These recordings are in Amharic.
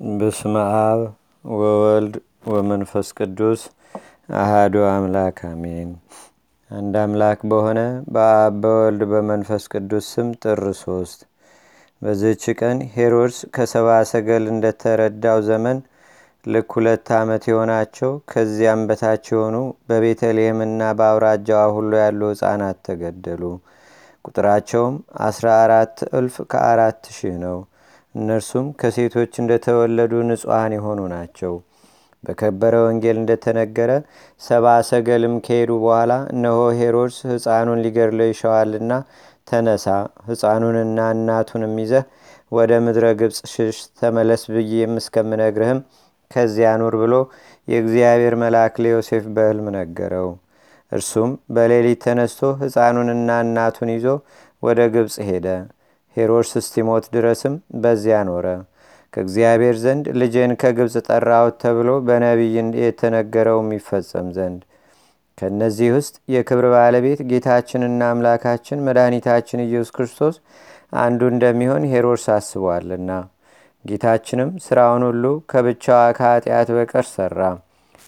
በስመ አብ ወወልድ ወመንፈስ ቅዱስ አህዱ አምላክ አሜን። አንድ አምላክ በሆነ በአብ በወልድ በመንፈስ ቅዱስ ስም ጥር ሶስት በዚህች ቀን ሄሮድስ ከሰባ ሰገል እንደተረዳው ዘመን ልክ ሁለት ዓመት የሆናቸው ከዚያም በታች የሆኑ በቤተልሔምና በአውራጃዋ ሁሉ ያሉ ሕፃናት ተገደሉ። ቁጥራቸውም አስራ አራት እልፍ ከአራት ሺህ ነው። እነርሱም ከሴቶች እንደተወለዱ ንጹሐን የሆኑ ናቸው። በከበረ ወንጌል እንደተነገረ ሰባ ሰገልም ከሄዱ በኋላ እነሆ ሄሮድስ ሕፃኑን ሊገድለው ይሸዋልና ተነሳ፣ ሕፃኑንና እናቱንም ይዘህ ወደ ምድረ ግብፅ ሽሽ፣ ተመለስ ብዬም እስከምነግርህም ከዚያ ኑር ብሎ የእግዚአብሔር መልአክ ለዮሴፍ በሕልም ነገረው። እርሱም በሌሊት ተነስቶ ሕፃኑንና እናቱን ይዞ ወደ ግብፅ ሄደ። ሄሮድስ እስቲሞት ድረስም በዚያ ኖረ። ከእግዚአብሔር ዘንድ ልጄን ከግብፅ ጠራሁት ተብሎ በነቢይ የተነገረው የሚፈጸም ዘንድ ከእነዚህ ውስጥ የክብር ባለቤት ጌታችንና አምላካችን መድኃኒታችን ኢየሱስ ክርስቶስ አንዱ እንደሚሆን ሄሮድስ አስቧልና። ጌታችንም ስራውን ሁሉ ከብቻዋ ከኃጢአት በቀር ሰራ።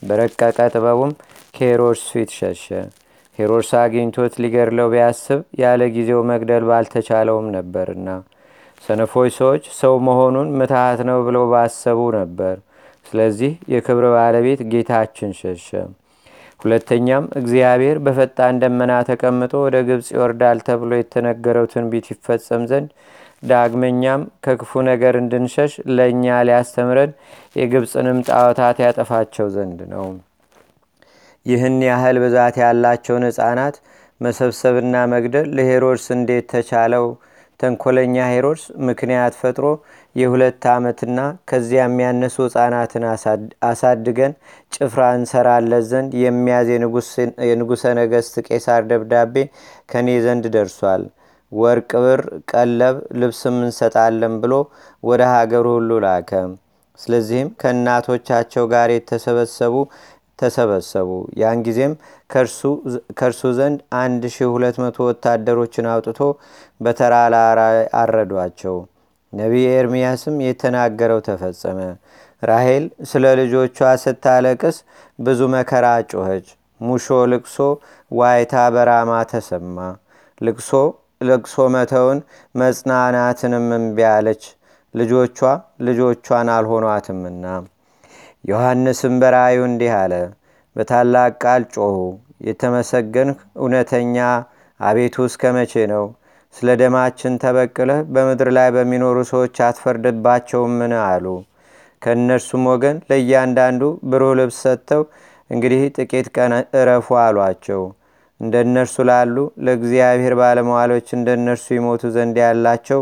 በረቀቀ ጥበቡም ከሄሮድስ ፊት ሸሸ። ሄሮድስ አግኝቶት ሊገድለው ቢያስብ ያለ ጊዜው መግደል ባልተቻለውም ነበርና ሰነፎች ሰዎች ሰው መሆኑን ምትሃት ነው ብለው ባሰቡ ነበር። ስለዚህ የክብር ባለቤት ጌታችን ሸሸ። ሁለተኛም እግዚአብሔር በፈጣን ደመና ተቀምጦ ወደ ግብፅ ይወርዳል ተብሎ የተነገረው ትንቢት ይፈጸም ዘንድ ዳግመኛም ከክፉ ነገር እንድንሸሽ ለእኛ ሊያስተምረን የግብፅንም ጣዖታት ያጠፋቸው ዘንድ ነው። ይህን ያህል ብዛት ያላቸውን ሕፃናት መሰብሰብና መግደል ለሄሮድስ እንዴት ተቻለው? ተንኮለኛ ሄሮድስ ምክንያት ፈጥሮ የሁለት ዓመትና ከዚያ የሚያነሱ ሕፃናትን አሳድገን ጭፍራ እንሰራለት ዘንድ የሚያዝ የንጉሠ ነገሥት ቄሳር ደብዳቤ ከእኔ ዘንድ ደርሷል። ወርቅ፣ ብር፣ ቀለብ፣ ልብስም እንሰጣለን ብሎ ወደ ሀገሩ ሁሉ ላከ። ስለዚህም ከእናቶቻቸው ጋር የተሰበሰቡ ተሰበሰቡ። ያን ጊዜም ከእርሱ ዘንድ 1200 ወታደሮችን አውጥቶ በተራራ አረዷቸው። ነቢይ ኤርምያስም የተናገረው ተፈጸመ። ራሄል ስለ ልጆቿ ስታለቅስ ብዙ መከራ ጮኸች። ሙሾ፣ ልቅሶ፣ ዋይታ በራማ ተሰማ። ልቅሶ ልቅሶ መተውን መጽናናትንም እምቢ ልጆቿ ልጆቿን አልሆኗትምና። ዮሐንስም በራእዩ እንዲህ አለ። በታላቅ ቃል ጮኹ። የተመሰገንህ እውነተኛ አቤቱ እስከ መቼ ነው? ስለ ደማችን ተበቅለህ በምድር ላይ በሚኖሩ ሰዎች አትፈርድባቸውምን? አሉ። ከእነርሱም ወገን ለእያንዳንዱ ብሩህ ልብስ ሰጥተው እንግዲህ ጥቂት ቀን እረፉ አሏቸው። እንደ እነርሱ ላሉ ለእግዚአብሔር ባለመዋሎች እንደ እነርሱ ይሞቱ ዘንድ ያላቸው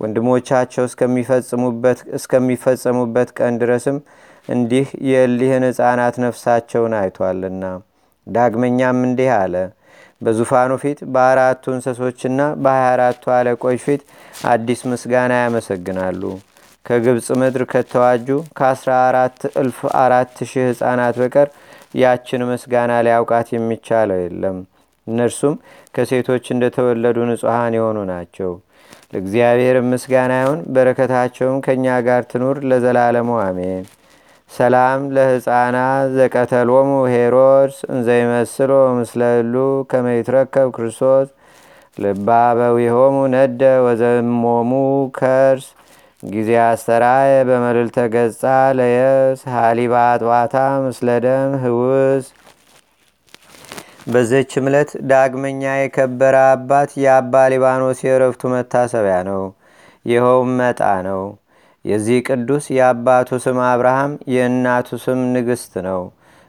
ወንድሞቻቸው እስከሚፈጸሙበት ቀን ድረስም እንዲህ የእሊህን ሕፃናት ነፍሳቸውን አይቷልና። ዳግመኛም እንዲህ አለ። በዙፋኑ ፊት በአራቱ እንስሶችና በሀያ አራቱ አለቆች ፊት አዲስ ምስጋና ያመሰግናሉ። ከግብፅ ምድር ከተዋጁ ከአስራ አራት ሺህ ሕፃናት በቀር ያችን ምስጋና ሊያውቃት የሚቻለው የለም። እነርሱም ከሴቶች እንደተወለዱ ንጹሐን የሆኑ ናቸው። ለእግዚአብሔር ምስጋና ይሁን፣ በረከታቸውም ከእኛ ጋር ትኑር ለዘላለሙ አሜን። ሰላም ለሕፃናት ዘቀተሎሙ ሄሮድስ እንዘይመስሎ ምስለሉ ከመይትረከብ ክርስቶስ ልባበዊሆሙ ነደ ወዘሞሙ ከርስ ጊዜ አስተራየ በመልዕልተ ገጻ ለየስ ሃሊባ አጥዋታ ምስለ ደም ህውስ። በዘች ዕለት ዳግመኛ የከበረ አባት የአባ ሊባኖስ የእረፍቱ መታሰቢያ ነው። ይኸውም መጣ ነው። የዚህ ቅዱስ የአባቱ ስም አብርሃም የእናቱ ስም ንግሥት ነው።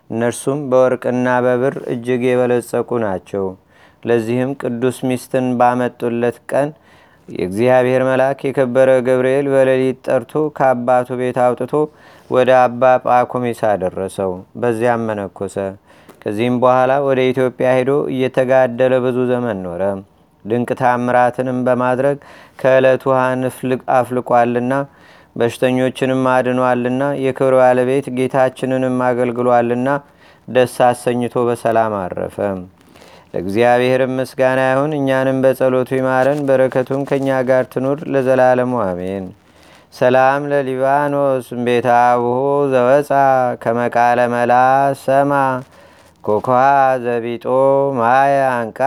እነርሱም በወርቅና በብር እጅግ የበለጸቁ ናቸው። ለዚህም ቅዱስ ሚስትን ባመጡለት ቀን የእግዚአብሔር መልአክ የከበረ ገብርኤል በሌሊት ጠርቶ ከአባቱ ቤት አውጥቶ ወደ አባ ጳኩሚስ አደረሰው። በዚያም መነኮሰ። ከዚህም በኋላ ወደ ኢትዮጵያ ሄዶ እየተጋደለ ብዙ ዘመን ኖረ። ድንቅ ታምራትንም በማድረግ ከዕለት ውሃን አፍልቋልና በሽተኞችንም አድኗልና የክብር ባለቤት ጌታችንንም አገልግሏልና ደስ አሰኝቶ በሰላም አረፈ። ለእግዚአብሔርም ምስጋና ይሁን። እኛንም በጸሎቱ ይማረን፣ በረከቱም ከእኛ ጋር ትኑር ለዘላለሙ አሜን። ሰላም ለሊባኖስ ቤታ አቡሁ ዘወፃ ከመቃለ መላ ሰማ ኮኳ ዘቢጦ ማየ አንቃ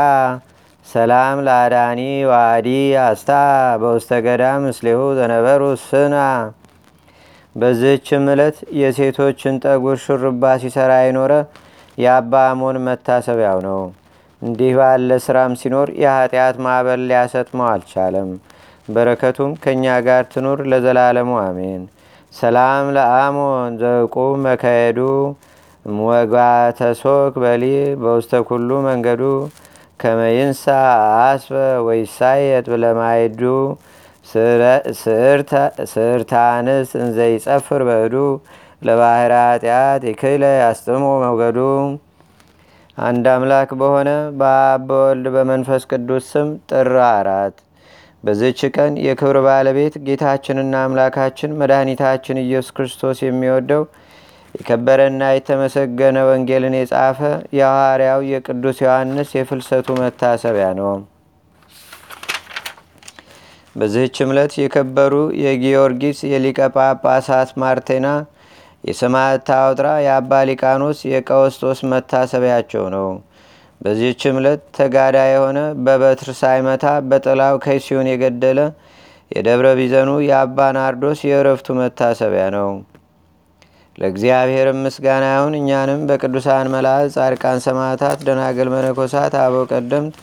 ሰላም ለአዳኒ ዋዲ አስታ በውስተ ገዳም ምስሌሁ ዘነበሩ ስና በዝህችም ዕለት የሴቶችን ጠጉር ሹርባ ሲሰራ የኖረ የአባ አሞን መታሰቢያው ነው። እንዲህ ባለ ስራም ሲኖር የኃጢአት ማዕበል ሊያሰጥመው አልቻለም። በረከቱም ከእኛ ጋር ትኑር ለዘላለሙ አሜን። ሰላም ለአሞን ዘቁ መካሄዱ ሞጋተሶክ በሊ በውስተ ኩሉ መንገዱ ከመይንሳ አስበ ወይሳየት ብለማይዱ ስርታንስ እንዘይጸፍር በእዱ ለባህር ኃጢአት ይክለ ያስጥሞ መውገዱ። አንድ አምላክ በሆነ በአብ በወልድ በመንፈስ ቅዱስ ስም ጥር አራት። በዝች ቀን የክብር ባለቤት ጌታችንና አምላካችን መድኃኒታችን ኢየሱስ ክርስቶስ የሚወደው የከበረና የተመሰገነ ወንጌልን የጻፈ የሐዋርያው የቅዱስ ዮሐንስ የፍልሰቱ መታሰቢያ ነው። በዚህች ዕለት የከበሩ የጊዮርጊስ የሊቀ ጳጳሳት ማርቴና የሰማዕት ታውጥራ የአባ ሊቃኖስ የቀወስጦስ መታሰቢያቸው ነው። በዚህች ዕለት ተጋዳ የሆነ በበትር ሳይመታ በጥላው ከይሲውን የገደለ የደብረ ቢዘኑ የአባ ናርዶስ የእረፍቱ መታሰቢያ ነው። ለእግዚአብሔር ምስጋና ይሁን። እኛንም በቅዱሳን መላእክት፣ ጻድቃን፣ ሰማዕታት፣ ደናግል፣ መነኮሳት፣ አበው ቀደምት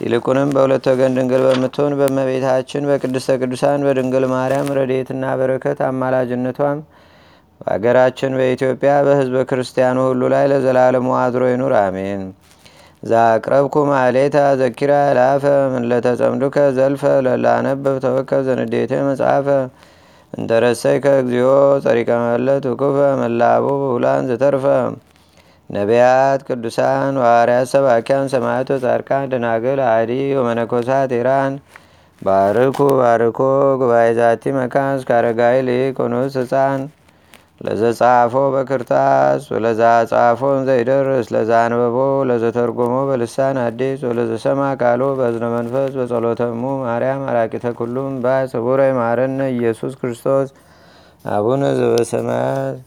ይልቁንም በሁለት ወገን ድንግል በምትሆን በእመቤታችን በቅድስተ ቅዱሳን በድንግል ማርያም ረድኤትና በረከት አማላጅነቷም በአገራችን በኢትዮጵያ በሕዝበ ክርስቲያኑ ሁሉ ላይ ለዘላለሙ አድሮ ይኑር፣ አሜን። ዛቅረብኩ ማሌታ ዘኪራ ላፈ ምለተጸምዱከ ዘልፈ ለላነበብ ተወከብ ዘንዴቴ መጽሐፈ እንተረሰይ ከእግዚኦ ጸሪቀ መለት ውኩፈ መላቡ ብሁላን ዘተርፈ። ነቢያት፣ ቅዱሳን፣ ዋርያት፣ ሰባኪያን፣ ሰማዕቶ፣ ጻድቃን፣ ደናግል፣ አዲ ወመነኮሳት ኢራን። ባርኩ ባርኮ ጉባኤ ዛቲ መካን ሊቅ ኑስ ህፃን ለዘጻፎ በክርታስ ወለዛ ጻፎን ዘይደርስ ለዛ አንበቦ ለዘተርጎሞ በልሳን አዲስ ወለዘሰማ ቃሎ በእዝነ መንፈስ በጸሎተሙ ማርያም አራቂተ ኩሉም ባይ ስቡረ ይማረነ ኢየሱስ ክርስቶስ አቡነ ዘበሰማያት